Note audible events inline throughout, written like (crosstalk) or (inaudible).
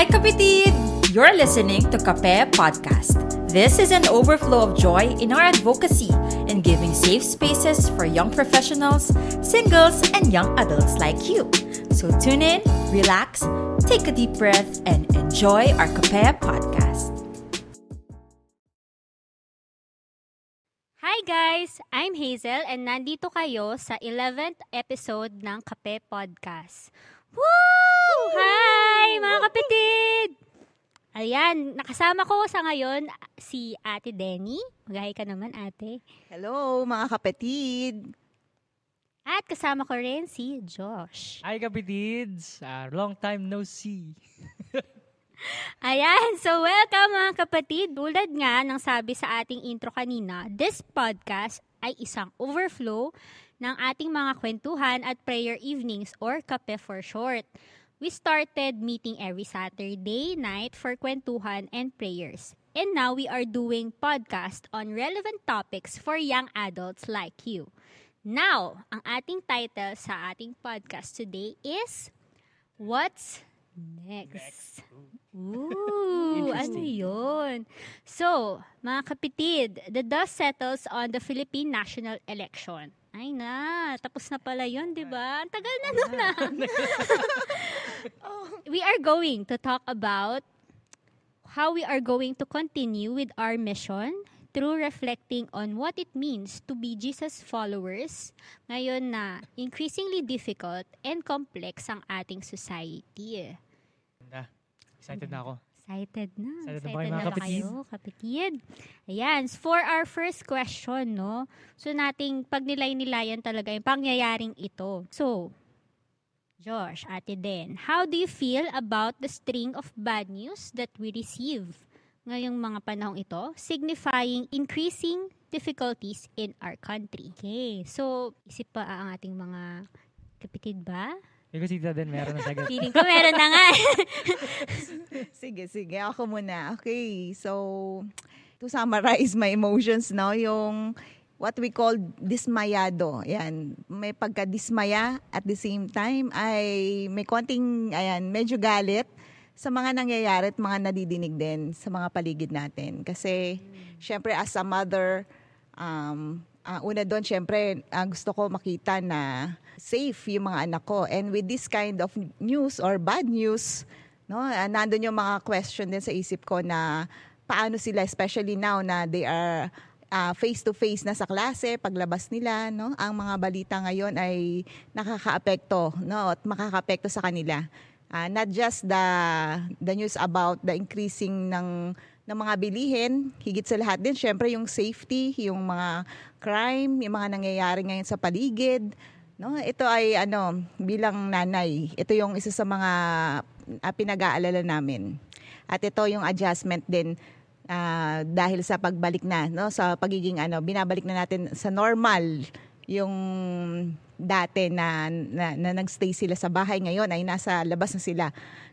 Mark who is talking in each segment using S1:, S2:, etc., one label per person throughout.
S1: Hi kapitid! You're listening to Kape Podcast. This is an overflow of joy in our advocacy in giving safe spaces for young professionals, singles, and young adults like you. So tune in, relax, take a deep breath, and enjoy our Kape Podcast.
S2: Hi guys! I'm Hazel and nandito kayo sa 11th episode ng Kape Podcast. Woo! Hi mga kapitid! Ayan, nakasama ko sa ngayon si Ate Denny. Magahay ka naman ate.
S3: Hello, mga kapatid.
S2: At kasama ko rin si Josh.
S4: Hi kapitids! Uh, long time no see. (laughs)
S2: Ayan, so welcome mga kapatid. Tulad nga ng sabi sa ating intro kanina, this podcast ay isang overflow ng ating mga kwentuhan at prayer evenings or kape for short. We started meeting every Saturday night for kwentuhan and prayers. And now we are doing podcast on relevant topics for young adults like you. Now, ang ating title sa ating podcast today is What's Next? Ooh, ano yun? So, mga kapitid, the dust settles on the Philippine national election. Ay na, tapos na pala yun, di ba? Ang tagal na nun na. (laughs) we are going to talk about how we are going to continue with our mission through reflecting on what it means to be Jesus followers ngayon na increasingly difficult and complex ang ating society.
S4: Ganda. Excited na ako.
S2: Excited na.
S4: Excited na ba mga
S2: ba kayo, kapatid? Ayan, for our first question, no? So, nating pagnilay-nilayan talaga yung pangyayaring ito. So, Josh, Ate Den, how do you feel about the string of bad news that we receive ngayong mga panahong ito, signifying increasing difficulties in our country? Okay, so, isip pa ang ating mga kapatid ba?
S4: Si Tita din, meron na sagot.
S2: Feeling ko meron na nga. (laughs)
S3: Sige, sige. Ako muna. Okay, so to summarize my emotions, no, yung what we call dismayado. Yan, may pagka-dismaya at the same time ay may konting, ayan, medyo galit sa mga nangyayari at mga nadidinig din sa mga paligid natin. Kasi, syempre, as a mother, um, ah, una doon, syempre, ah, gusto ko makita na safe yung mga anak ko. And with this kind of news or bad news, no, ah, nandun yung mga question din sa isip ko na paano sila, especially now na they are face-to-face na sa klase, paglabas nila, no? Ang mga balita ngayon ay nakakaapekto, no? At makakaapekto sa kanila. Ah, not just the the news about the increasing ng ng mga bilihin, higit sa lahat din syempre yung safety, yung mga crime, yung mga nangyayari ngayon sa paligid. No, ito ay ano, bilang nanay, ito yung isa sa mga ah, pinag-aalala namin. At ito yung adjustment din ah, dahil sa pagbalik na, no, sa pagiging ano, binabalik na natin sa normal yung dati na, na, na nagstay sila sa bahay ngayon ay nasa labas na sila.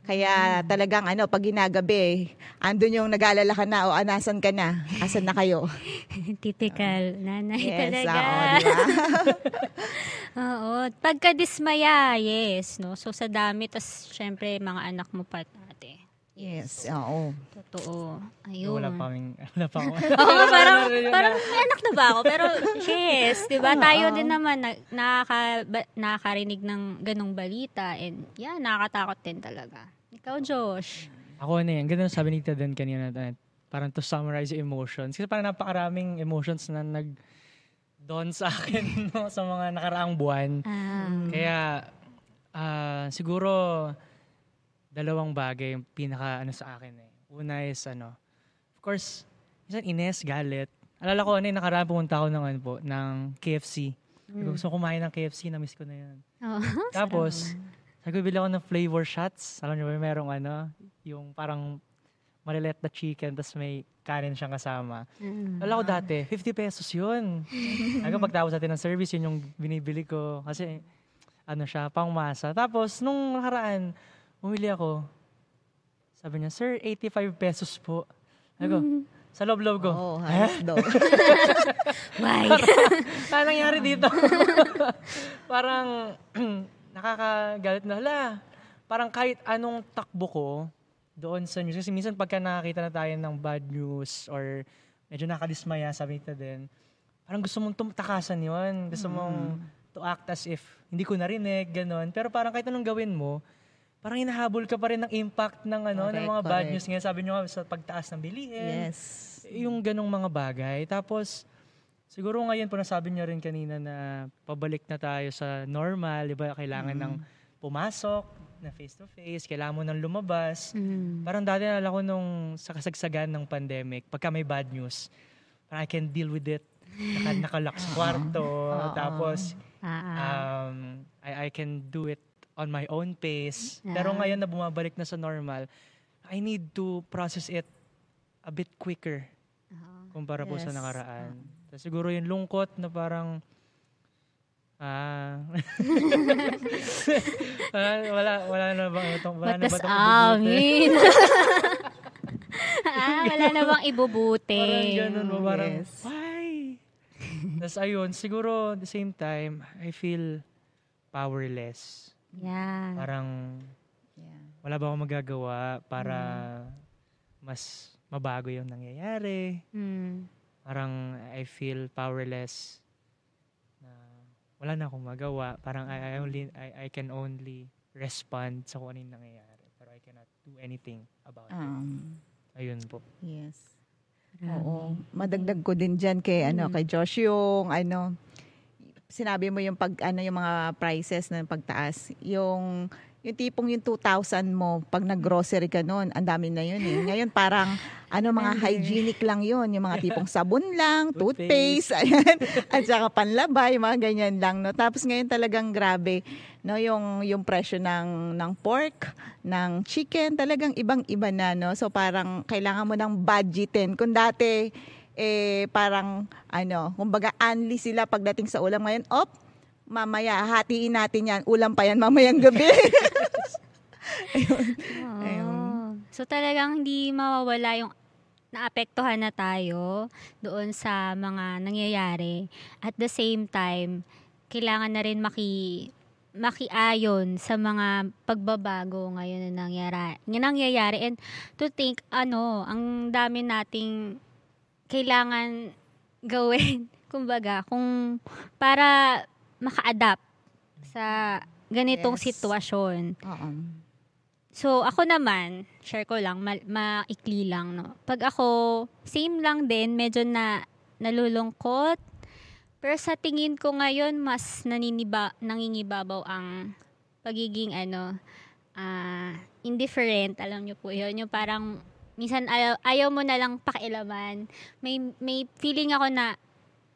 S3: Kaya talagang ano, pag ginagabi, andun yung nag-aalala ka na o anasan ka na, asan na kayo. (laughs)
S2: Typical nanay
S3: Yes,
S2: talaga.
S3: oo, di ba? (laughs)
S2: Oo. Pagka-dismaya, yes. No? So, sa dami, tas syempre, mga anak mo pa ate.
S3: Yes, oo.
S2: Totoo. Ayun.
S4: Wala pa kaming, (laughs) wala pa (laughs) ako.
S2: Oo, parang, parang may anak na ba ako? Pero, yes, di ba? Tayo din naman, na, nakaka, ba- nakakarinig ng ganong balita. And, yeah, nakakatakot din talaga. Ikaw, Josh.
S4: ako na yan. Ganun sabi ni Tita din kanina. na Parang to summarize yung emotions. Kasi parang napakaraming emotions na nag doon sa akin (laughs) no, sa mga nakaraang buwan.
S2: Um,
S4: Kaya ah, siguro dalawang bagay yung pinaka ano sa akin eh. Una is ano, of course, minsan ines, galit. Alala ko ano yung nakaraan pumunta ako ng ano po, ng KFC.
S2: Mm.
S4: Gusto kumain ng KFC, na-miss ko na yun.
S2: oh, (laughs)
S4: Tapos, sabi ko, bili ako ng flavor shots. Alam niyo ba, merong ano, yung parang malilet na chicken, tapos may kanin siyang kasama.
S2: Mm.
S4: Alam ko dati, 50 pesos yun. (laughs) Hanggang pagtapos natin ng service, yun yung binibili ko. Kasi, ano siya, pangmasa. Tapos, nung nakaraan, umili ako. Sabi niya, sir, 85 pesos po. Sabi ko, (laughs) sa loob-loob ko.
S3: Oo, (laughs) halos daw. (laughs)
S2: Why?
S4: Ano nangyari dito? parang (clears throat) nakakagalit na. Hala, parang kahit anong takbo ko, doon sa news. Kasi minsan pagka nakakita na tayo ng bad news or medyo nakadismaya, sabi nito din, parang gusto mong tumtakasan yon Gusto mong to act as if hindi ko narinig, ganun. Pero parang kahit anong gawin mo, parang hinahabol ka pa rin ng impact ng ano ng
S3: Correct,
S4: mga bad
S3: correct.
S4: news nga sabi niyo nga sa pagtaas ng bilihin.
S3: Yes.
S4: yung ganong mga bagay. Tapos siguro ngayon po nasabi niyo rin kanina na pabalik na tayo sa normal. Di ba? Kailangan ng pumasok na face to face kailangan mo nang lumabas.
S2: Mm.
S4: parang dati nalala ko nung sa kasagsagan ng pandemic pagka may bad news parang I can deal with it. Naka, (laughs) nakalock sa kwarto.
S3: Oo.
S4: tapos
S2: ah.
S4: um, I, I can do it on my own pace. Pero
S2: Ah.
S4: ngayon na bumabalik na sa normal, I need to process it a bit quicker kumpara po sa
S3: Yes.
S4: nakaraan. So, siguro yung lungkot na parang ah wala, (laughs) wala wala na ba ito wala na ba itong
S2: amin. (laughs) ah, wala na bang ibubuti?
S4: Parang ganun mo, parang,
S3: Yes.
S4: why? Tapos ayun, siguro at the same time, I feel powerless.
S2: Yeah.
S4: Parang
S3: Yeah.
S4: wala ba akong magagawa para mas mabago yung nangyayari.
S2: Mm.
S4: Parang I feel powerless na wala na akong magawa. Parang I, I only I, I can only respond sa kung ano yung nangyayari. Pero I cannot do anything about it.
S3: Um,
S4: Ayun po.
S3: yes. Oo. Madagdag ko din dyan kay ano kay Josh yung ano sinabi mo yung pag ano yung mga prices ng pagtaas. Yung yung tipong yung 2,000 mo pag nag-grocery ka noon, ang dami na yun eh. Ngayon parang ano mga hygienic lang yun, yung mga tipong sabon lang, toothpaste, (laughs) ayan, at saka panlabay, mga ganyan lang no. Tapos ngayon talagang grabe no yung yung presyo ng ng pork, ng chicken, talagang ibang-iba na no. So parang kailangan mo ng budgetin. Kung dati eh parang ano, kumbaga unli sila pagdating sa ulam ngayon, op, mamaya hatiin natin yan, ulam pa yan mamayang gabi. (laughs)
S2: Oo.
S3: Ayun.
S2: So talagang hindi mawawala yung naapektuhan na tayo doon sa mga nangyayari. At the same time, kailangan na rin maki makiayon sa mga pagbabago ngayon na nangyayari, na nangyayari. And to think, ano, ang dami nating kailangan gawin. (laughs) Kumbaga, kung para maka-adapt sa ganitong
S3: Yes.
S2: sitwasyon.
S3: Oo.
S2: So, ako naman, share ko lang, ma- maikli lang, no. Pag ako, same lang din, medyo na nalulungkot. Pero sa tingin ko ngayon, mas naniniba, nangingibabaw ang pagiging, ano, ah, indifferent. Alam niyo po yun. Yung parang, minsan ayaw, ayaw mo na lang pakialaman. May, may feeling ako na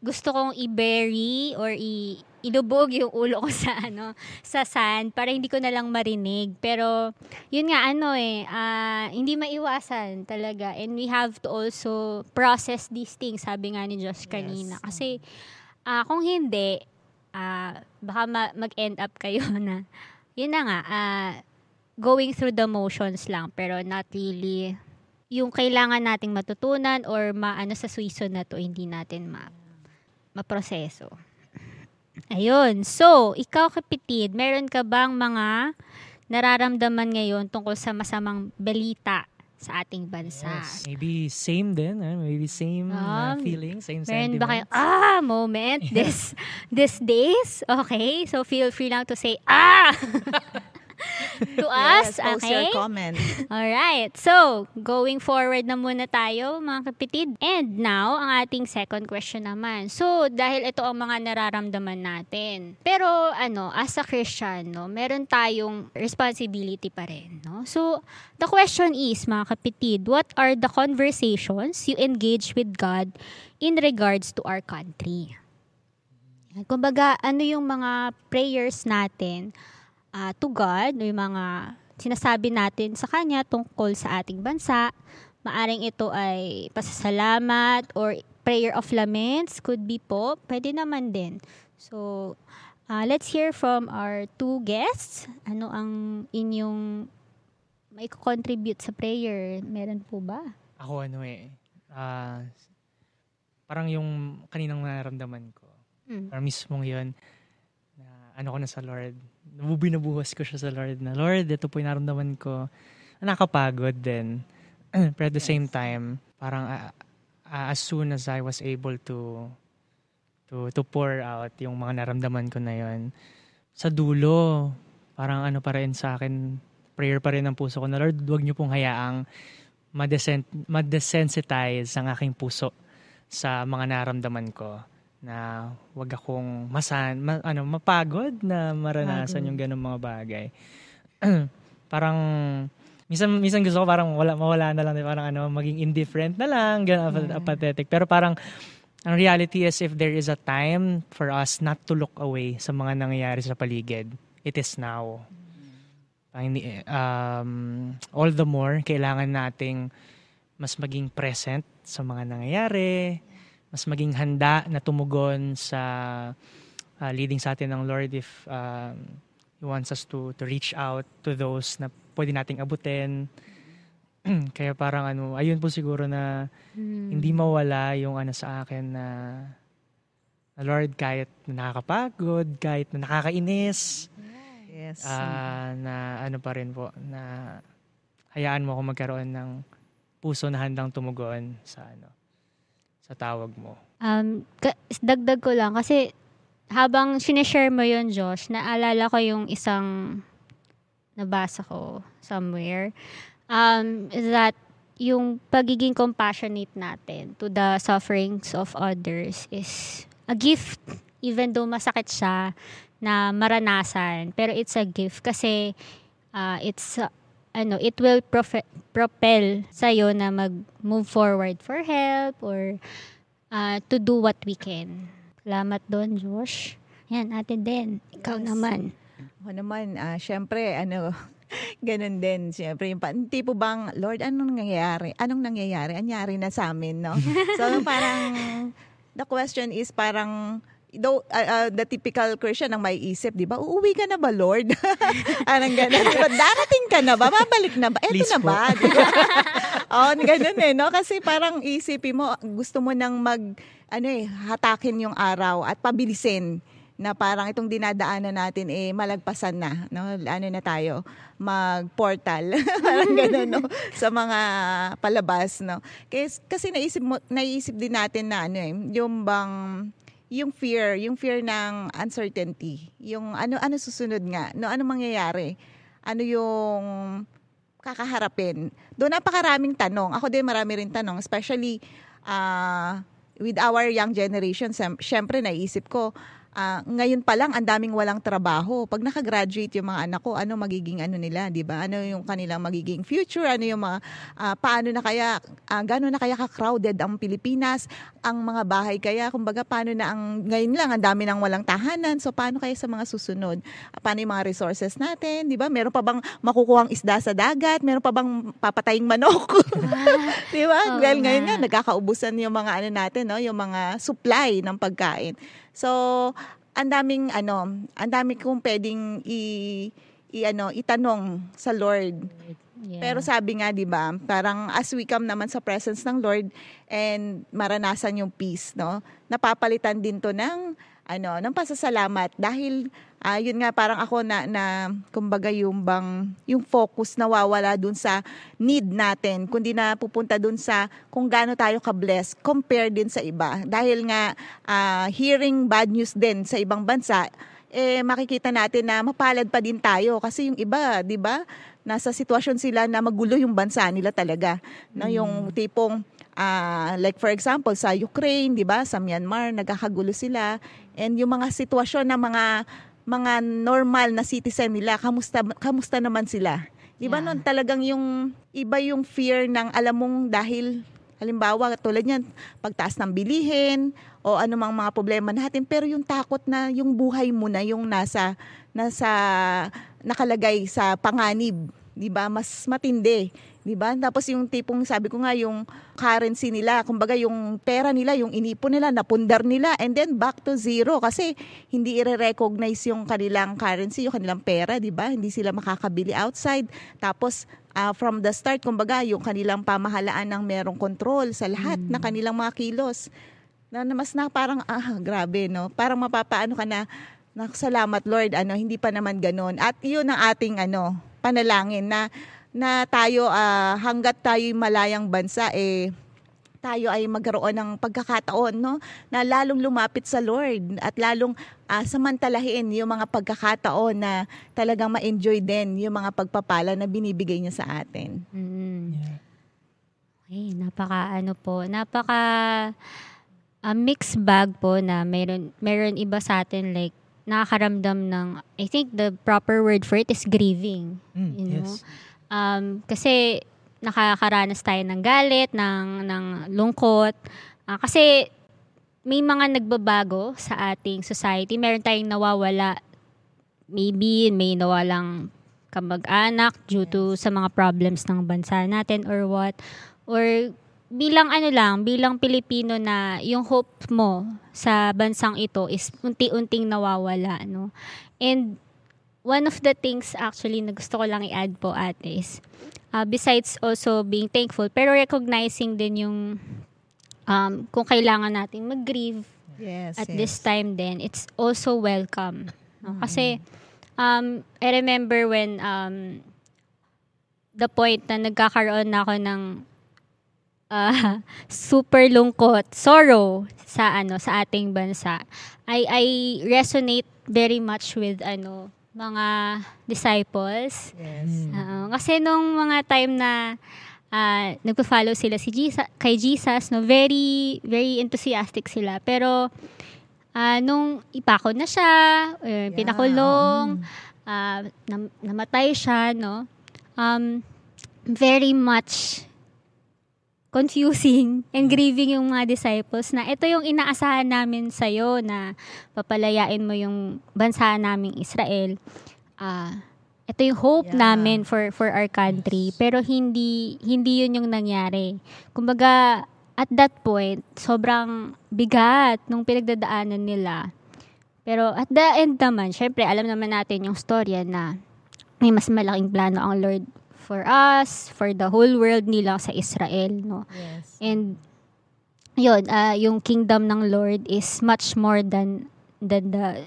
S2: gusto kong i-bury or i ilubog yung ulo ko sa (laughs) ano sa sand para hindi ko na lang marinig. Pero yun nga ano eh ah, hindi maiwasan talaga. And we have to also process these things sabi nga ni Josh kanina. Kasi ah, kung hindi ah, baka ma- mag-end up kayo (laughs) na yun na nga ah, going through the motions lang pero not really yung kailangan nating matutunan or maano sa season na to hindi natin ma maproseso. Ayun. So, ikaw kapitid, meron ka bang mga nararamdaman ngayon tungkol sa masamang balita sa ating bansa?
S4: Yes. Maybe same din. eh? Maybe same uh,
S2: Um,
S4: feeling, same
S2: Meron ba kayo,
S4: sentiments.
S2: ah, moment, this, (laughs) this days? Okay, so feel free lang to say, ah! (laughs) to (laughs) us,
S3: Yes, post
S2: okay?
S3: your comment.
S2: Alright, so going forward na muna tayo mga kapitid. And now, ang ating second question naman. So, dahil ito ang mga nararamdaman natin. Pero ano, as a Christian, no, meron tayong responsibility pa rin. No? So, the question is, mga kapitid, what are the conversations you engage with God in regards to our country? Kumbaga, ano yung mga prayers natin ah, to God, o yung mga sinasabi natin sa Kanya tungkol sa ating bansa. Maaring ito ay pasasalamat or prayer of laments, could be po. Pwede naman din. So, ah, let's hear from our two guests. Ano ang inyong may contribute sa prayer? Meron po ba?
S4: Ako ano eh, ah, parang yung kaninang nararamdaman ko.
S2: Mm.
S4: Parang mismong yun, na ano ko na sa Lord. Binabuhos ko siya sa Lord na, Lord, ito po yung naramdaman ko. nakakapagod din. (clears throat) Pero at the same time, parang uh, uh, as soon as I was able to to to pour out yung mga naramdaman ko na yon sa dulo parang ano pa rin sa akin prayer pa rin ng puso ko na Lord wag niyo pong hayaang madesen- madesensitize ang aking puso sa mga naramdaman ko na wag akong masan ma, ano mapagod na maranasan
S3: Pagod.
S4: yung ganung mga bagay (clears throat) parang minsan minsan gusto ko parang wala mawala na lang parang ano maging indifferent na lang ganun
S3: Yeah.
S4: apathetic pero parang ang reality is if there is a time for us not to look away sa mga nangyayari sa paligid it is now hindi- um, all the more kailangan nating mas maging present sa mga nangyayari mas maging handa na tumugon sa uh, leading sa atin ng Lord if um, He wants us to to reach out to those na pwede nating abutin. (clears throat) Kaya parang ano, ayun po siguro na
S2: Hmm.
S4: hindi mawala yung ano sa akin na, na Lord kahit na nakakapagod, kahit na nakakainis,
S3: Yes.
S4: ah, na ano pa rin po, na hayaan mo ako magkaroon ng puso na handang tumugon sa ano sa tawag mo.
S2: Um, ka- dagdag ko lang kasi habang sineshare mo yon Josh, naalala ko yung isang nabasa ko somewhere um, that yung pagiging compassionate natin to the sufferings of others is a gift even though masakit siya na maranasan pero it's a gift kasi uh, it's ano it will profe- propel sa'yo na mag move forward for help or uh, to do what we can. Salamat doon, Josh. Yan, atin din. Ikaw
S3: Yes.
S2: naman.
S3: Ako naman, ah, syempre, ano, (laughs) ganun din. Syempre, yung pa, tipo bang, Lord, anong nangyayari? Anong nangyayari? Anyari na sa amin, no? (laughs) So, parang, the question is parang, though, ah, ah, the typical Christian ang may isip, di ba? Uuwi ka na ba, Lord? (laughs) Anong ganun? Di ba? Darating ka na ba? Babalik na ba? Eto
S4: Please
S3: na
S4: po.
S3: ba? Di ba? (laughs) Oo, ganun eh, no? Kasi parang isipin mo, gusto mo nang mag, ano eh, hatakin yung araw at pabilisin na parang itong dinadaanan natin eh malagpasan na no ano na tayo mag-portal (laughs) parang gano'n no sa mga palabas no kasi, kasi naisip mo naisip din natin na ano eh yung bang yung fear yung fear ng uncertainty. Yung ano ano susunod nga? No ano mangyayari? Ano yung kakaharapin? Doon napakaraming tanong. Ako din marami rin tanong especially ah, with our young generation syempre naisip ko ah, ngayon pa lang ang daming walang trabaho. Pag nakagraduate yung mga anak ko, ano magiging ano nila, 'di ba? Ano yung kanilang magiging future? Ano yung mga ah, paano na kaya uh, gaano na kaya ka-crowded ang Pilipinas? Ang mga bahay kaya kumbaga paano na ang ngayon lang ang dami nang walang tahanan. So paano kaya sa mga susunod? Ah, paano yung mga resources natin, 'di ba? Meron pa bang makukuhang isda sa dagat? Meron pa bang papataying manok? (laughs) 'Di ba?
S2: Oo
S3: Well, ngayon
S2: nga.
S3: nga nagkakaubusan yung mga ano natin, no, yung mga supply ng pagkain. So, ang daming ano, ang dami kong pwedeng i, i ano, itanong sa Lord.
S2: Yeah.
S3: Pero sabi nga, 'di ba, parang as we come naman sa presence ng Lord and maranasan yung peace, no? Napapalitan din 'to ng ano, ng pasasalamat. Dahil ah, yun nga parang ako na na kumbaga yung bang yung focus nawawala dun sa need natin kundi na pupunta dun sa kung gaano tayo ka-bless compare din sa iba. Dahil nga ah, hearing bad news din sa ibang bansa eh makikita natin na mapalad pa din tayo. Kasi yung iba 'di ba nasa sitwasyon sila na magulo yung bansa nila talaga. No yung tipong ah, like for example sa Ukraine 'di ba sa Myanmar nagkakagulo sila and yung mga sitwasyon ng mga mga normal na citizen nila kamusta kamusta naman sila? 'di ba
S2: Yeah.
S3: nun talagang yung iba yung fear ng alam mong dahil halimbawa tulad niyan pagtaas ng bilihin o anumang mga problema natin pero yung takot na yung buhay mo na yung nasa nasa nakalagay sa panganib 'di ba? Mas matindi 'di ba? Tapos yung tipong sabi ko nga yung currency nila kumbaga yung pera nila yung inipon nila napundar nila and then back to zero. Kasi hindi i-recognize yung kanilang currency yung kanilang pera 'di ba? Hindi sila makakabili outside. Tapos ah, from the start kumbaga yung kanilang pamahalaan ng merong control sa lahat ng kanilang mga kilos. Na, na mas na parang ah grabe no? Parang mapapaano ka na na salamat Lord. Ano hindi pa naman ganoon at iyon ang ating ano panalangin na na tayo ah, hanggat tayo'y malayang bansa eh tayo ay magkaroon ng pagkakataon no na lalong lumapit sa Lord at lalong ah, samantalahin yung mga pagkakataon na talagang ma-enjoy din yung mga pagpapala na binibigay niya sa atin.
S2: Mm.
S4: Yeah.
S2: Okay, napaka ano po, napaka a mixed bag po na meron meron iba sa atin like nakakaramdam ng I think the proper word for it is grieving.
S4: Mm,
S2: You know?
S4: yes.
S2: Um, kasi nakakaranas tayo ng galit, ng, ng lungkot. Ah, kasi may mga nagbabago sa ating society. Meron tayong nawawala. Maybe may nawalang kamag-anak due to sa mga problems ng bansa natin or what. Or bilang ano lang, bilang Pilipino na yung hope mo sa bansang ito is unti-unting nawawala, no? And one of the things actually na gusto ko lang i-add po ate is uh, besides also being thankful, pero recognizing din yung um, kung kailangan natin mag-grieve
S3: Yes.
S2: at
S3: yes.
S2: this time then, it's also welcome. No? Kasi, um, I remember when um, the point na nagkakaroon na ako ng (laughs) uh, super lungkot, sorrow sa ano sa ating bansa. I I resonate very much with ano mga disciples.
S3: Yes.
S2: Oo, kasi nung mga time na ah, nagpa-follow sila si Jesus, kay Jesus, no, very, very enthusiastic sila. Pero, ah, nung ipako na siya,
S3: Yeah,
S2: pinakulong, ah, nam- namatay siya, no, um, very much confusing (laughs) and grieving yung mga disciples na ito yung inaasahan namin sa'yo na papalayain mo yung bansa naming Israel. Ah, ito yung hope
S3: Yeah.
S2: namin for for our country pero hindi hindi yun yung nangyari. Kumbaga at that point sobrang bigat nung pinagdadaanan nila. Pero at the end naman, syempre alam naman natin yung storya na may mas malaking plano ang Lord for us, for the whole world, nila sa Israel, no?
S3: Yes.
S2: And yun, ah, yung kingdom ng Lord is much more than than the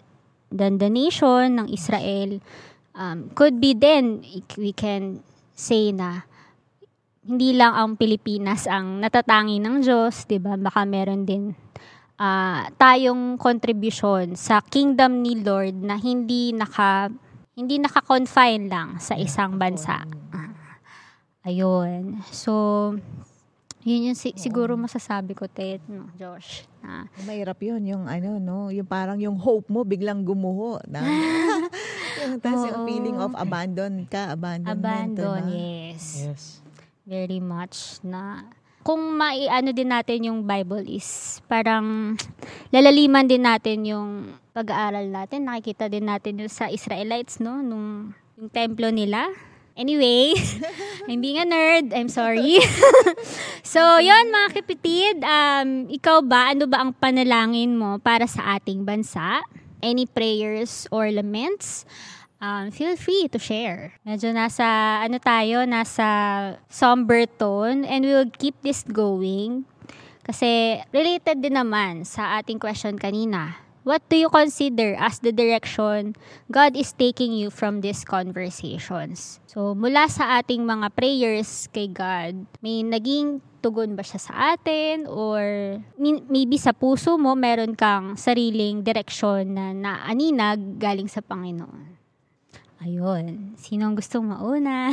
S2: than the nation ng Israel. Um, could be then we can say na hindi lang ang Pilipinas ang natatangi ng Diyos, 'di ba? Baka meron din ah, tayong contribution sa kingdom ni Lord na hindi naka hindi naka-confine lang sa isang bansa. Ah. Ayun. So, yun yung si- siguro masasabi ko, Ted, no, Josh. Na,
S3: Mahirap yun, yung ano, no? Yung parang yung hope mo biglang gumuho. Na, (laughs) yung, tas yung feeling of abandon ka, abandonment.
S2: abandon,
S3: ano?
S2: yes.
S4: Yes.
S2: Very much na kung maiano din natin yung Bible is parang lalaliman din natin yung pag-aaral natin. Nakikita din natin yung sa Israelites, no? Nung yung templo nila. Anyway, I'm being a nerd. I'm sorry. (laughs) so, yon mga kapitid. Um, ikaw ba, ano ba ang panalangin mo para sa ating bansa? Any prayers or laments? Um, feel free to share. Medyo nasa, ano tayo, nasa somber tone and we'll keep this going. Kasi related din naman sa ating question kanina. What do you consider as the direction God is taking you from these conversations? So, mula sa ating mga prayers kay God, may naging tugon ba siya sa atin or maybe sa puso mo meron kang sariling direksyon na naaninag galing sa Panginoon? Ayun. Sinong gustong mauna? (laughs)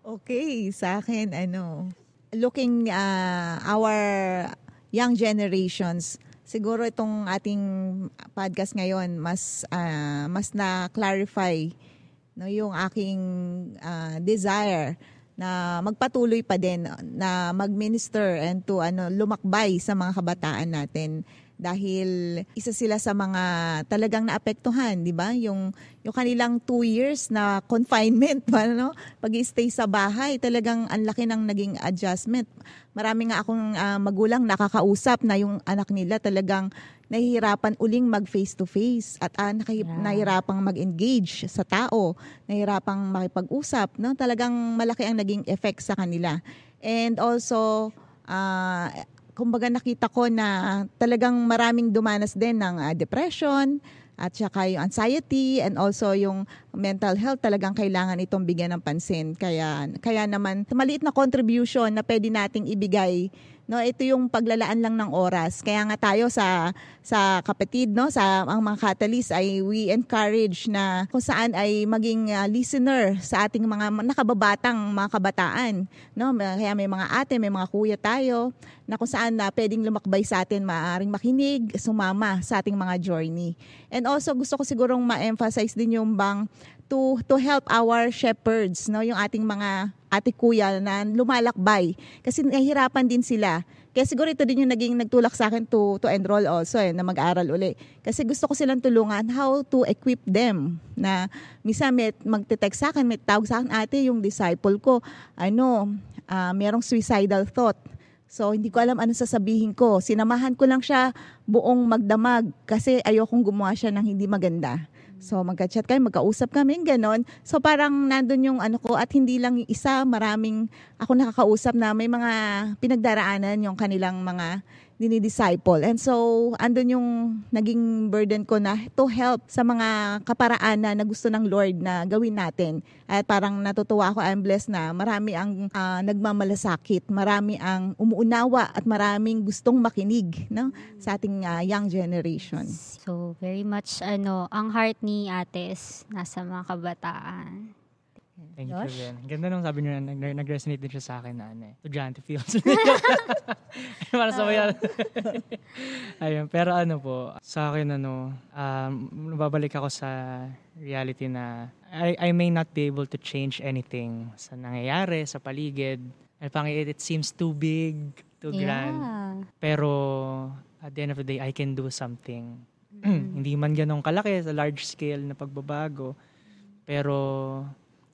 S3: Okay, sa akin, ano, looking uh, our young generations, siguro itong ating podcast ngayon, mas, ah, mas na-clarify no, yung aking ah, desire na magpatuloy pa din na mag-minister and to ano lumakbay sa mga kabataan natin dahil isa sila sa mga talagang naapektuhan, di ba? Yung yung kanilang two years na confinement, (laughs) ba, no? Pag-stay sa bahay, talagang ang laki ng naging adjustment. Marami nga akong ah, magulang nakakausap na yung anak nila talagang nahihirapan uling mag face to face at ah, naki-
S2: Yeah.
S3: nahihirapang mag-engage sa tao, nahihirapang makipag-usap, no? Talagang malaki ang naging effect sa kanila. And also ah, kumbaga nakita ko na talagang maraming dumanas din ng ah, depression, At saka yung anxiety and also yung mental health talagang kailangan itong bigyan ng pansin. Kaya, kaya naman, maliit na contribution na pwede nating ibigay no? Ito yung paglalaan lang ng oras. Kaya nga tayo sa sa kapatid no? Sa ang mga catalyst ay we encourage na kung saan ay maging uh, listener sa ating mga nakababatang mga kabataan no? Kaya may mga ate may mga kuya tayo na kung saan na pwedeng lumakbay sa atin maaring makinig sumama sa ating mga journey. And also gusto ko sigurong ma-emphasize din yung bang to to help our shepherds no? Yung ating mga ate kuya na lumalakbay. Kasi nahihirapan din sila. Kaya siguro ito din yung naging nagtulak sa akin to to enroll also eh, na mag-aral uli. Kasi gusto ko silang tulungan how to equip them. Na misa may magte-text sa akin may tawag sa akin ate yung disciple ko ano uh, merong suicidal thought. So, hindi ko alam ano sasabihin ko. Sinamahan ko lang siya buong magdamag kasi ayokong gumawa siya ng hindi maganda. So magka-chat kami, magkausap kami, ganon. So parang nandun yung ano ko at hindi lang isa, maraming ako nakakausap na may mga pinagdaraanan yung kanilang mga dinidisciple. And so, andun yung naging burden ko na to help sa mga kaparaanan na gusto ng Lord na gawin natin. At parang natutuwa ako, I'm blessed na marami ang uh, nagmamalasakit, marami ang umuunawa at maraming gustong makinig no, sa ating uh, young generation.
S2: So, very much ano, ang heart ni Ates nasa mga kabataan.
S4: Thank Josh? you, Ben. Ganda nung sabi niyo na nag- nag-resonate din siya sa akin na ano eh. Estudyante feels. (laughs) (laughs) Para sa mga (laughs) Ayun, pero ano po, sa akin ano, um, babalik ako sa reality na I, I may not be able to change anything sa nangyayari, sa paligid. Ay, pang it, it seems too big, too yeah. grand. Pero at the end of the day, I can do something. Mm-hmm. (clears throat) Hindi man ganong kalaki sa large scale na pagbabago. Pero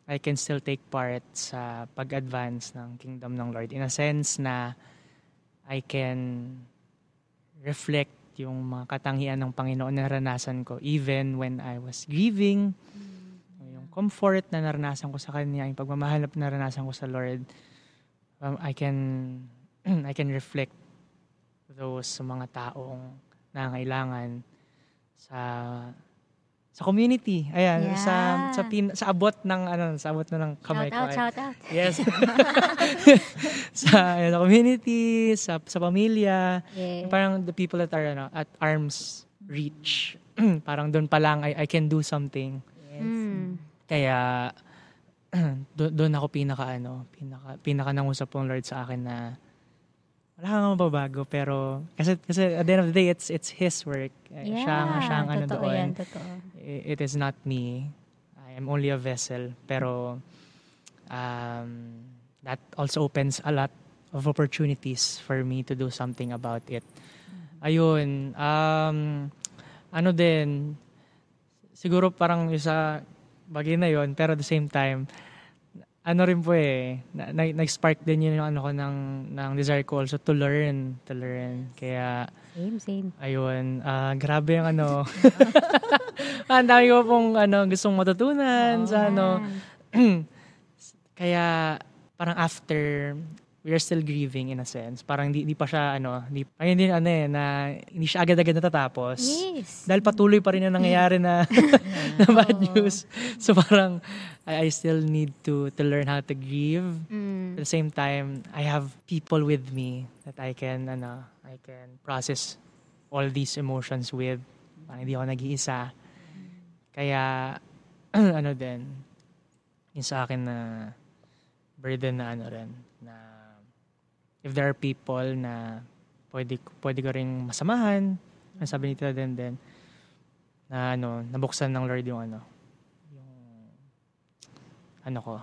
S4: I can still take part sa pag-advance ng kingdom ng Lord in a sense na I can reflect yung mga katangian ng Panginoon na naranasan ko even when I was grieving. Mm-hmm. Yung comfort na naranasan ko sa Kanya, yung pagmamahal na naranasan ko sa Lord, um, I can (clears throat) I can reflect those sa mga taong nangailangan sa sa community. Ayan, yeah. sa sa pin, sa abot ng ano, sa abot na ng kamay
S2: shout ko. Out, shout out.
S4: Yes. (laughs) sa, ayan, sa community, sa sa pamilya. Yeah. Parang the people that are ano, at arm's reach. (clears throat) parang doon pa lang I, I can do something. Yes. Mm. Kaya (clears throat) doon ako pinaka ano, pinaka pinaka nangusap ng Lord sa akin na wala kang mababago pero kasi kasi at the end of the day it's it's his work.
S2: Yeah, siya ang siya ang ano doon. Yan, totoo.
S4: It is not me. I am only a vessel pero um, that also opens a lot of opportunities for me to do something about it. Ayun, um, ano din siguro parang isa bagay na yon pero at the same time ano rin po eh, na, na, nag-spark din yun yung ano ko ng, ng desire ko also to learn, to learn. Kaya,
S2: same, same.
S4: Ayun, uh, grabe yung ano. (laughs) Ang dami ko pong ano, gustong matutunan oh, sa ano. (clears throat) Kaya, parang after we are still grieving in a sense. Parang di, di pa siya, ano, di, ayun din, ano eh, na hindi siya agad-agad natatapos.
S2: Yes.
S4: Dahil patuloy pa rin yung nangyayari na, (laughs) na bad news. So parang, I, I still need to to learn how to grieve. Mm. At the same time, I have people with me that I can, ano, I can process all these emotions with. Parang hindi ako nag-iisa. Kaya, (clears throat) ano din, yung sa akin na burden na ano rin, na if there are people na pwede, pwede ko ring masamahan, ang sabi ni Tita Den Den, na ano, nabuksan ng Lord yung ano, yung ano ko,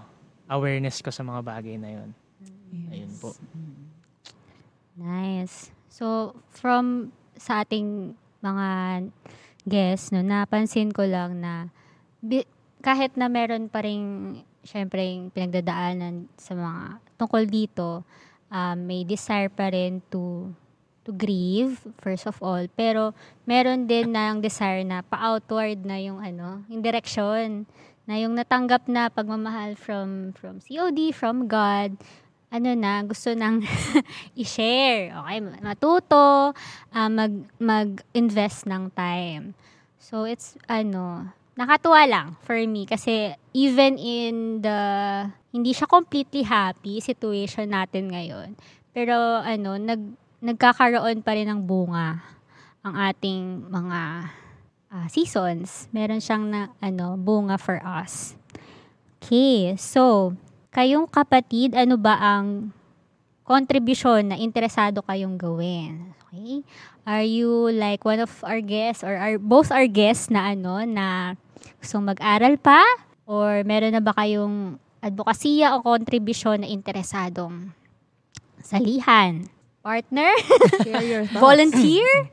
S4: awareness ko sa mga bagay na yun. Yes. Ayun po.
S2: Nice. So, from sa ating mga guests, no, napansin ko lang na bi- kahit na meron pa rin syempre pinagdadaanan sa mga tungkol dito, um, may desire pa rin to to grieve first of all. Pero meron din na ang desire na pa-outward na yung ano yung direction na yung natanggap na pagmamahal from from COD from God ano na gusto nang (laughs) i-share. Okay matuto uh, mag mag-invest ng time. So it's ano, nakatuwa lang for me kasi even in the hindi siya completely happy situation natin ngayon. Pero ano, nag nagkakaroon pa rin ng bunga ang ating mga ah, seasons. Meron siyang na ano, bunga for us. Okay, so kayong kapatid, ano ba ang contribution na interesado kayong gawin? Okay? Are you like one of our guests or are both our guests na ano na gustong mag-aral pa or meron na ba kayong advokasya o contribution na interesadong salihan? Partner?
S3: Share your (laughs) thoughts.
S2: Volunteer?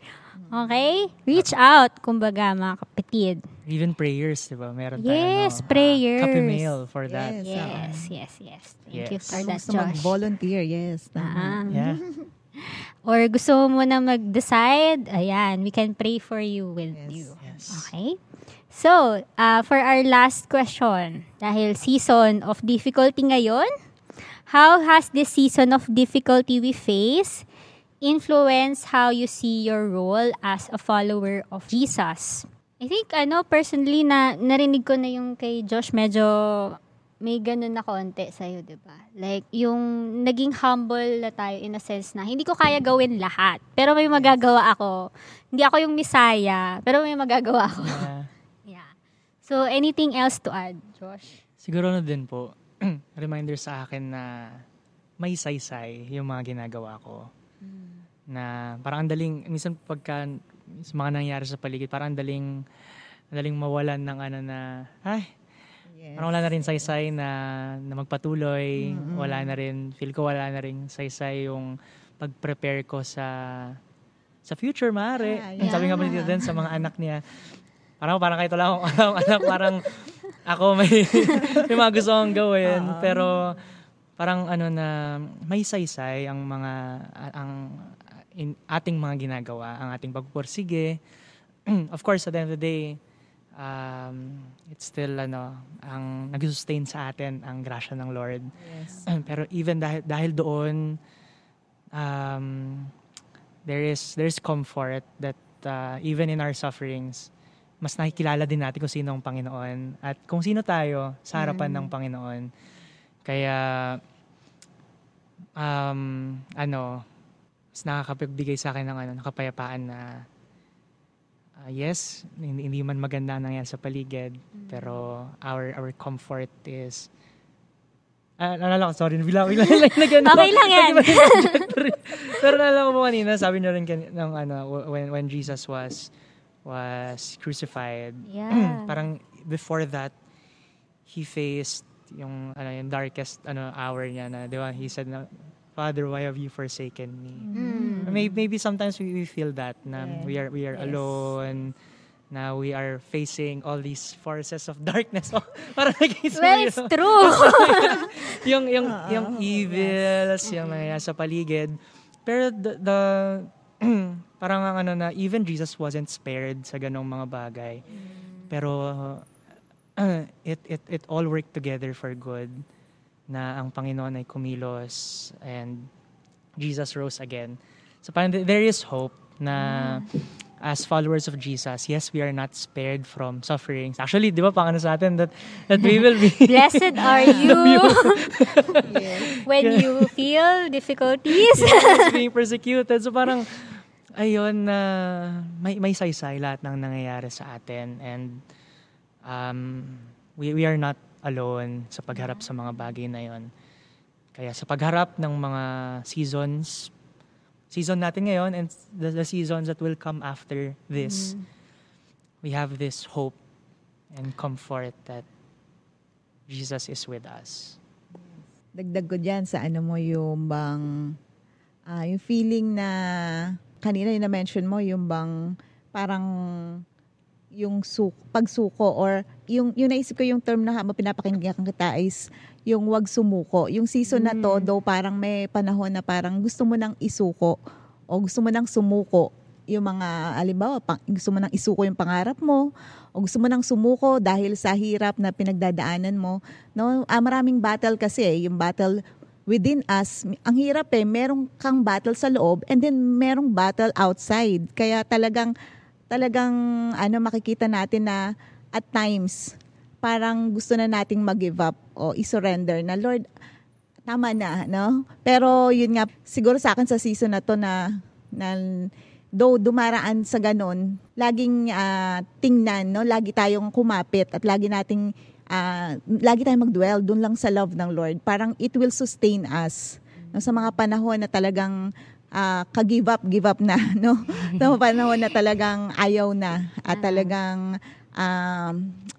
S2: Okay? Reach out, kumbaga, mga kapatid.
S4: Even prayers, di ba? Meron
S2: Yes,
S4: tayo, ano,
S2: prayers.
S4: Copy mail for that.
S3: Yes.
S2: Yes, yes, yes. Thank you
S4: Yes.
S2: for that,
S3: Gusto
S2: Josh.
S3: mag-volunteer, yes. tama.
S2: Ah.
S4: Yeah. (laughs)
S2: Or gusto mo na mag-decide, ayan, we can pray for you with
S3: Yes.
S2: you.
S4: Yes.
S2: Okay? So, uh, for our last question, dahil season of difficulty ngayon, how has this season of difficulty we face influence how you see your role as a follower of Jesus? I think, ano, personally, na narinig ko na yung kay Josh, medyo may ganun na konti sa'yo, di ba? Like, yung naging humble na tayo in a sense na hindi ko kaya gawin lahat. Pero may magagawa ako. Hindi ako yung misaya, pero may magagawa ako. Yeah. So, anything else to add, Josh?
S4: Siguro na din po, (clears throat) reminder sa akin na may saysay yung mga ginagawa ko. Na parang ang daling, minsan pagka sa mga nangyari sa paligid, parang ang daling, ang daling mawalan ng ano na, ay,
S3: Yes.
S4: parang wala na rin saysay na, na magpatuloy. Wala na rin, feel ko wala na rin saysay yung pag-prepare ko sa sa future, maaari.
S3: Yeah,
S4: Ang Sabi nga ba dito din sa mga anak niya, parang parang kahit wala akong alam, (laughs) anak, parang ako may, (laughs) may mga gusto kong gawin. Pero parang ano na, may saysay ang mga, ang in, ating mga ginagawa, ang ating pagpupursige. (clears throat) of course, at the end of the day, um, it's still ano, ang nag-sustain sa atin ang grasya ng Lord.
S3: Yes. (clears throat)
S4: Pero even dahil dahil doon um, there is there's comfort that uh, even in our sufferings mas nakikilala din natin kung sino ang Panginoon at kung sino tayo sa harapan ng Panginoon. Kaya um, ano mas nakakapagbigay sa akin ng ano, ng kapayapaan na uh, yes, hindi, hindi man maganda ang nangyari sa paligid, pero our our comfort is Ah, naalala ko, sorry, bigla, bigla, bigla, nag-
S2: Okay lang yan.
S4: Pero naalala ko po kanina, sabi niyo rin kan- ng, ano, when, when Jesus was was crucified,
S2: Yeah. (clears throat)
S4: parang before that, he faced yung, ano, yung darkest ano, hour niya na, di ba, he said na, Father, why have you forsaken me?
S2: Mm.
S4: Maybe, maybe sometimes we, we feel that na
S3: Yeah.
S4: we are we are
S3: Yes.
S4: alone, na we are facing all these forces of (laughs) darkness. Oh, (laughs) parang naging
S2: Well, it's true. (laughs)
S4: yung yung
S3: Oo,
S4: yung evils, yung nangyayari sa paligid. Pero the, the (clears throat) parang ang ano na even Jesus wasn't spared sa ganong mga bagay. Pero uh, (clears throat) it it it all worked together for good na ang Panginoon ay kumilos and Jesus rose again. So parang th- there is hope na as followers of Jesus, yes, we are not spared from sufferings. Actually, di ba, pang ano sa atin, that, that we will be (laughs)
S2: Blessed are (laughs) you
S3: Yes. (laughs)
S2: when you feel difficulties.
S4: yes, being persecuted. So parang, ayun na may, may saysay lahat ng nangyayari sa atin. And um, we, we are not alone sa pagharap sa mga bagay na yon. Kaya sa pagharap ng mga seasons, season natin ngayon and the, the seasons that will come after this, we have this hope and comfort that Jesus is with us.
S3: Dagdag ko dyan sa ano mo yung bang, ah, yung feeling na, kanina yung na-mention mo, yung bang parang yung su- pagsuko or yung, yung naisip ko yung term na habang pinapakinggan kita is yung wag sumuko. Yung season na to, though parang may panahon na parang gusto mo nang isuko o gusto mo nang sumuko yung mga, alimbawa, pang, gusto mo nang isuko yung pangarap mo o gusto mo nang sumuko dahil sa hirap na pinagdadaanan mo. No, ah, maraming battle kasi, eh, yung battle within us. Ang hirap eh, merong kang battle sa loob and then merong battle outside. Kaya talagang talagang ano makikita natin na at times parang gusto na nating mag-give up o i-surrender na Lord tama na no pero yun nga siguro sa akin sa season na to na na though dumaraan sa ganun laging uh, tingnan no lagi tayong kumapit at lagi nating uh, lagi tayong mag-dwell doon lang sa love ng Lord parang it will sustain us no sa mga panahon na talagang uh, ka-give up, give up na, (laughs) no? Sa panahon na talagang ayaw na at talagang um,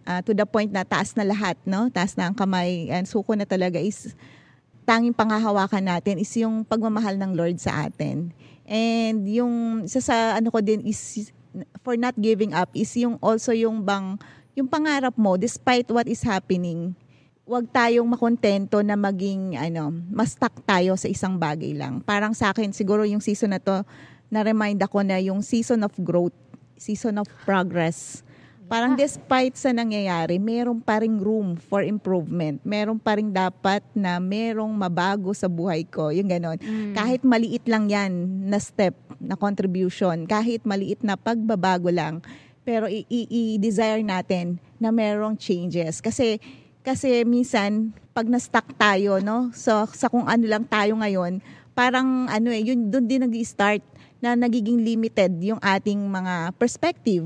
S3: uh, to the point na taas na lahat, no? Taas na ang kamay and suko na talaga is tanging pangahawakan natin is yung pagmamahal ng Lord sa atin. And yung isa sa ano ko din is for not giving up is yung also yung bang yung pangarap mo despite what is happening wag tayong makontento na maging ano, mas stuck tayo sa isang bagay lang. Parang sa akin siguro yung season na to na-remind ako na yung season of growth, season of progress. Parang despite sa nangyayari, meron pa ring room for improvement. Meron pa ring dapat na merong mabago sa buhay ko. Yung ganon. Mm. Kahit maliit lang yan na step, na contribution, kahit maliit na pagbabago lang, pero i-desire natin na merong changes. Kasi kasi minsan, pag na-stuck tayo, no? So, sa kung ano lang tayo ngayon, parang ano eh, yun doon din nag-start na nagiging limited yung ating mga perspective.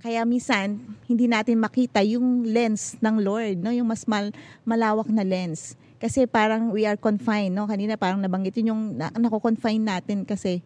S3: Kaya minsan, hindi natin makita yung lens ng Lord, no? Yung mas mal- malawak na lens. Kasi parang we are confined, no? Kanina parang nabanggit yun yung na- nako-confine natin kasi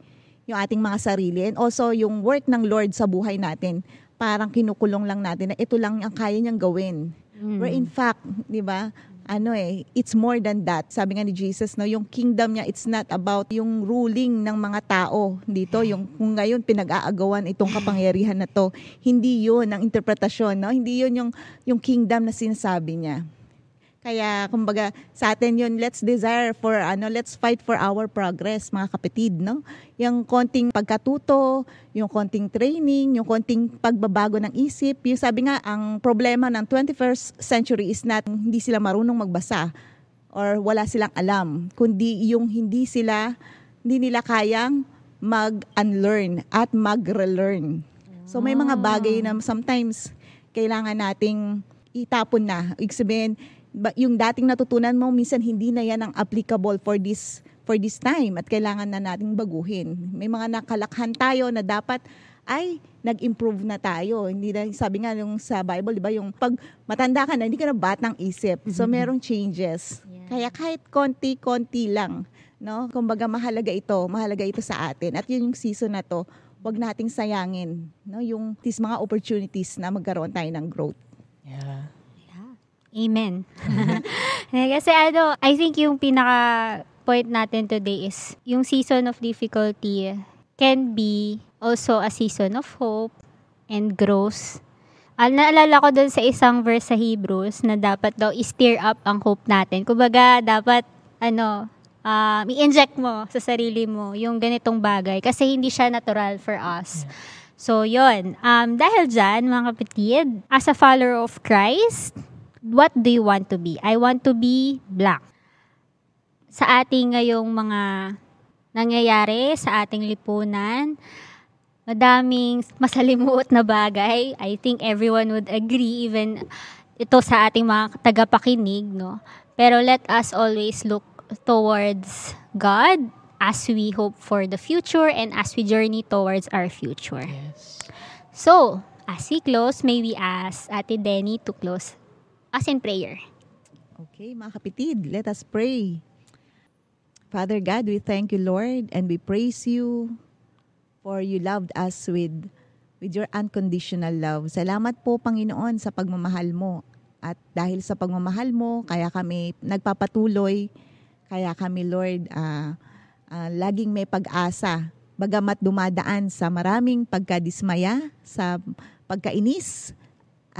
S3: yung ating mga sarili. And also, yung work ng Lord sa buhay natin, parang kinukulong lang natin na ito lang ang kaya niyang gawin. Mm. Where in fact, 'di ba? Ano eh, it's more than that. Sabi nga ni Jesus, no, yung kingdom niya, it's not about yung ruling ng mga tao dito, yung kung ngayon pinag-aagawan itong kapangyarihan na to. Hindi 'yun ang interpretasyon, no? Hindi 'yun yung yung kingdom na sinasabi niya. Kaya kumbaga sa atin yun, let's desire for ano, let's fight for our progress mga kapatid, no? Yung konting pagkatuto, yung konting training, yung konting pagbabago ng isip. Yung sabi nga ang problema ng 21st century is not hindi sila marunong magbasa or wala silang alam, kundi yung hindi sila hindi nila kayang mag-unlearn at mag-relearn. So may mga bagay na sometimes kailangan nating itapon na. Ibig sabihin, yung dating natutunan mo minsan hindi na yan ang applicable for this for this time at kailangan na nating baguhin. May mga nakalakhan tayo na dapat ay nag-improve na tayo. Hindi na sabi nga yung sa Bible, 'di ba, yung pag matanda ka na hindi ka na batang isip. So mm-hmm. merong changes. Yeah. Kaya kahit konti-konti lang, no? Kumbaga mahalaga ito, mahalaga ito sa atin. At yun yung season na to, wag nating sayangin, no? Yung these mga opportunities na magkaroon tayo ng growth.
S4: Yeah.
S2: Amen. (laughs) Kasi ano, I think yung pinaka point natin today is yung season of difficulty can be also a season of hope and growth. Al naalala ko dun sa isang verse sa Hebrews na dapat daw i-stir up ang hope natin. Kumbaga, dapat ano, um, i-inject mo sa sarili mo yung ganitong bagay kasi hindi siya natural for us. So, yon Um, dahil dyan, mga kapatid, as a follower of Christ, what do you want to be? I want to be black. Sa ating ngayong mga nangyayari sa ating lipunan, madaming masalimuot na bagay. I think everyone would agree, even ito sa ating mga tagapakinig, no? Pero let us always look towards God as we hope for the future and as we journey towards our future.
S4: Yes.
S2: So, as we close, may we ask Ate Denny to close as in prayer.
S3: Okay, mga kapitid, let us pray. Father God, we thank you, Lord, and we praise you for you loved us with with your unconditional love. Salamat po, Panginoon, sa pagmamahal mo. At dahil sa pagmamahal mo, kaya kami nagpapatuloy, kaya kami, Lord, uh, uh, laging may pag-asa. Bagamat dumadaan sa maraming pagkadismaya, sa pagkainis,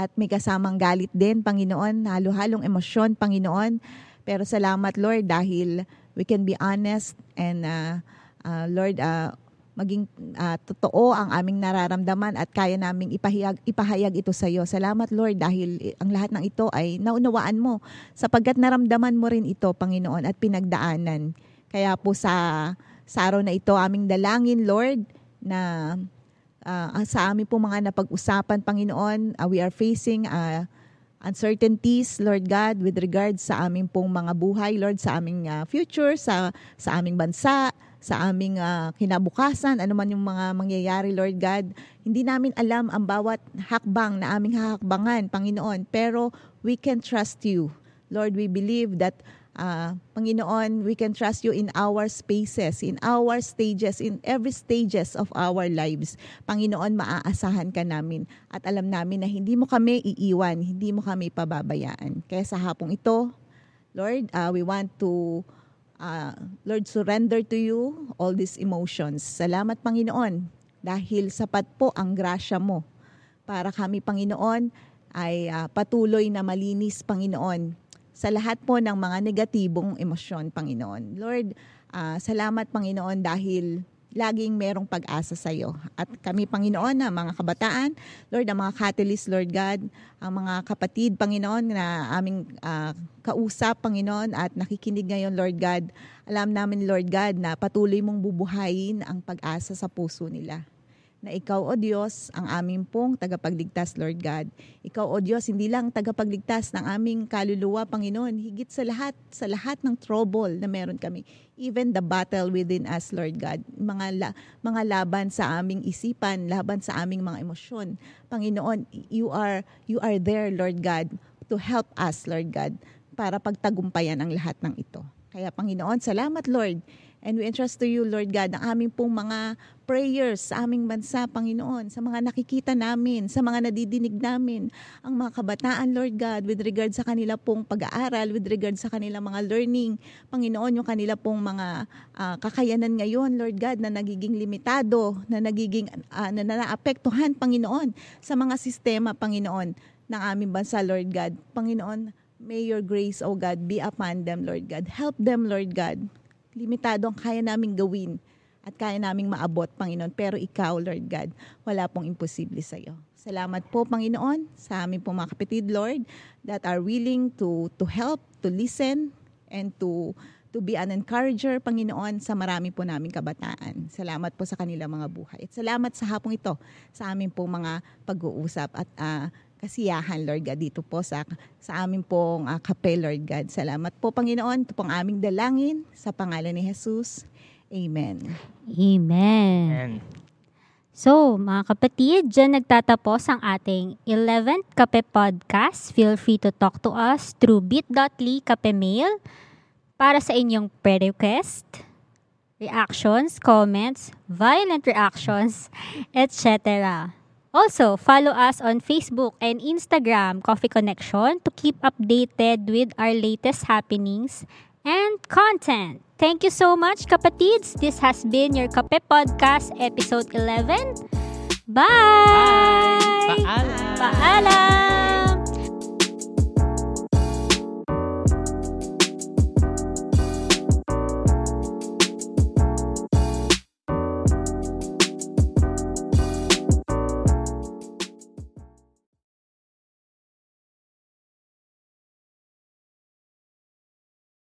S3: at may kasamang galit din, Panginoon, halo-halong emosyon, Panginoon. Pero salamat, Lord, dahil we can be honest and uh, uh, Lord, uh, maging uh, totoo ang aming nararamdaman at kaya naming ipahayag, ipahayag ito sa iyo. Salamat, Lord, dahil ang lahat ng ito ay naunawaan mo sapagkat naramdaman mo rin ito, Panginoon, at pinagdaanan. Kaya po sa, sa araw na ito, aming dalangin, Lord, na uh, sa amin po mga napag-usapan, Panginoon. Uh, we are facing uh, uncertainties, Lord God, with regards sa aming pong mga buhay, Lord, sa aming uh, future, sa, sa aming bansa, sa aming uh, kinabukasan, ano man yung mga mangyayari, Lord God. Hindi namin alam ang bawat hakbang na aming hahakbangan, Panginoon, pero we can trust you. Lord, we believe that Uh, Panginoon, we can trust you in our spaces, in our stages, in every stages of our lives. Panginoon, maaasahan ka namin at alam namin na hindi mo kami iiwan, hindi mo kami pababayaan. Kaya sa hapong ito, Lord, uh, we want to, uh, Lord, surrender to you all these emotions. Salamat, Panginoon, dahil sapat po ang grasya mo para kami, Panginoon, ay uh, patuloy na malinis, Panginoon, sa lahat po ng mga negatibong emosyon, Panginoon. Lord, uh, salamat, Panginoon, dahil laging merong pag-asa sa iyo. At kami, Panginoon, na mga kabataan, Lord, ang mga catalyst, Lord God, ang mga kapatid, Panginoon, na aming uh, kausap, Panginoon, at nakikinig ngayon, Lord God, alam namin, Lord God, na patuloy mong bubuhayin ang pag-asa sa puso nila na ikaw, O Diyos, ang aming pong tagapagligtas, Lord God. Ikaw, O Diyos, hindi lang tagapagligtas ng aming kaluluwa, Panginoon, higit sa lahat, sa lahat ng trouble na meron kami. Even the battle within us, Lord God. Mga, la, mga laban sa aming isipan, laban sa aming mga emosyon. Panginoon, you are, you are there, Lord God, to help us, Lord God, para pagtagumpayan ang lahat ng ito. Kaya Panginoon, salamat Lord And we entrust to you, Lord God, ang aming pong mga prayers sa aming bansa, Panginoon, sa mga nakikita namin, sa mga nadidinig namin, ang mga kabataan, Lord God, with regard sa kanila pong pag-aaral, with regard sa kanila mga learning, Panginoon, yung kanila pong mga uh, kakayanan ngayon, Lord God, na nagiging limitado, na nagiging, uh, na naapektuhan, Panginoon, sa mga sistema, Panginoon, ng aming bansa, Lord God. Panginoon, may your grace, O God, be upon them, Lord God. Help them, Lord God limitado ang kaya naming gawin at kaya naming maabot, Panginoon. Pero ikaw, Lord God, wala pong imposible sa iyo. Salamat po, Panginoon, sa aming po mga kapatid, Lord, that are willing to to help, to listen, and to to be an encourager, Panginoon, sa marami po naming kabataan. Salamat po sa kanilang mga buhay. At salamat sa hapong ito, sa aming po mga pag-uusap at uh, kasiyahan, Lord God, dito po sa, sa aming pong uh, kape, Lord God. Salamat po, Panginoon. Ito pong aming dalangin sa pangalan ni Jesus. Amen.
S2: Amen. Amen. So, mga kapatid, dyan nagtatapos ang ating 11th Kape Podcast. Feel free to talk to us through bit.ly Kape Mail para sa inyong pre-request, reactions, comments, violent reactions, etc. Also, follow us on Facebook and Instagram, Coffee Connection, to keep updated with our latest happenings and content. Thank you so much, kapatids. This has been your Kape Podcast, episode 11. Bye!
S4: Bye! Paalam!
S2: Paalam!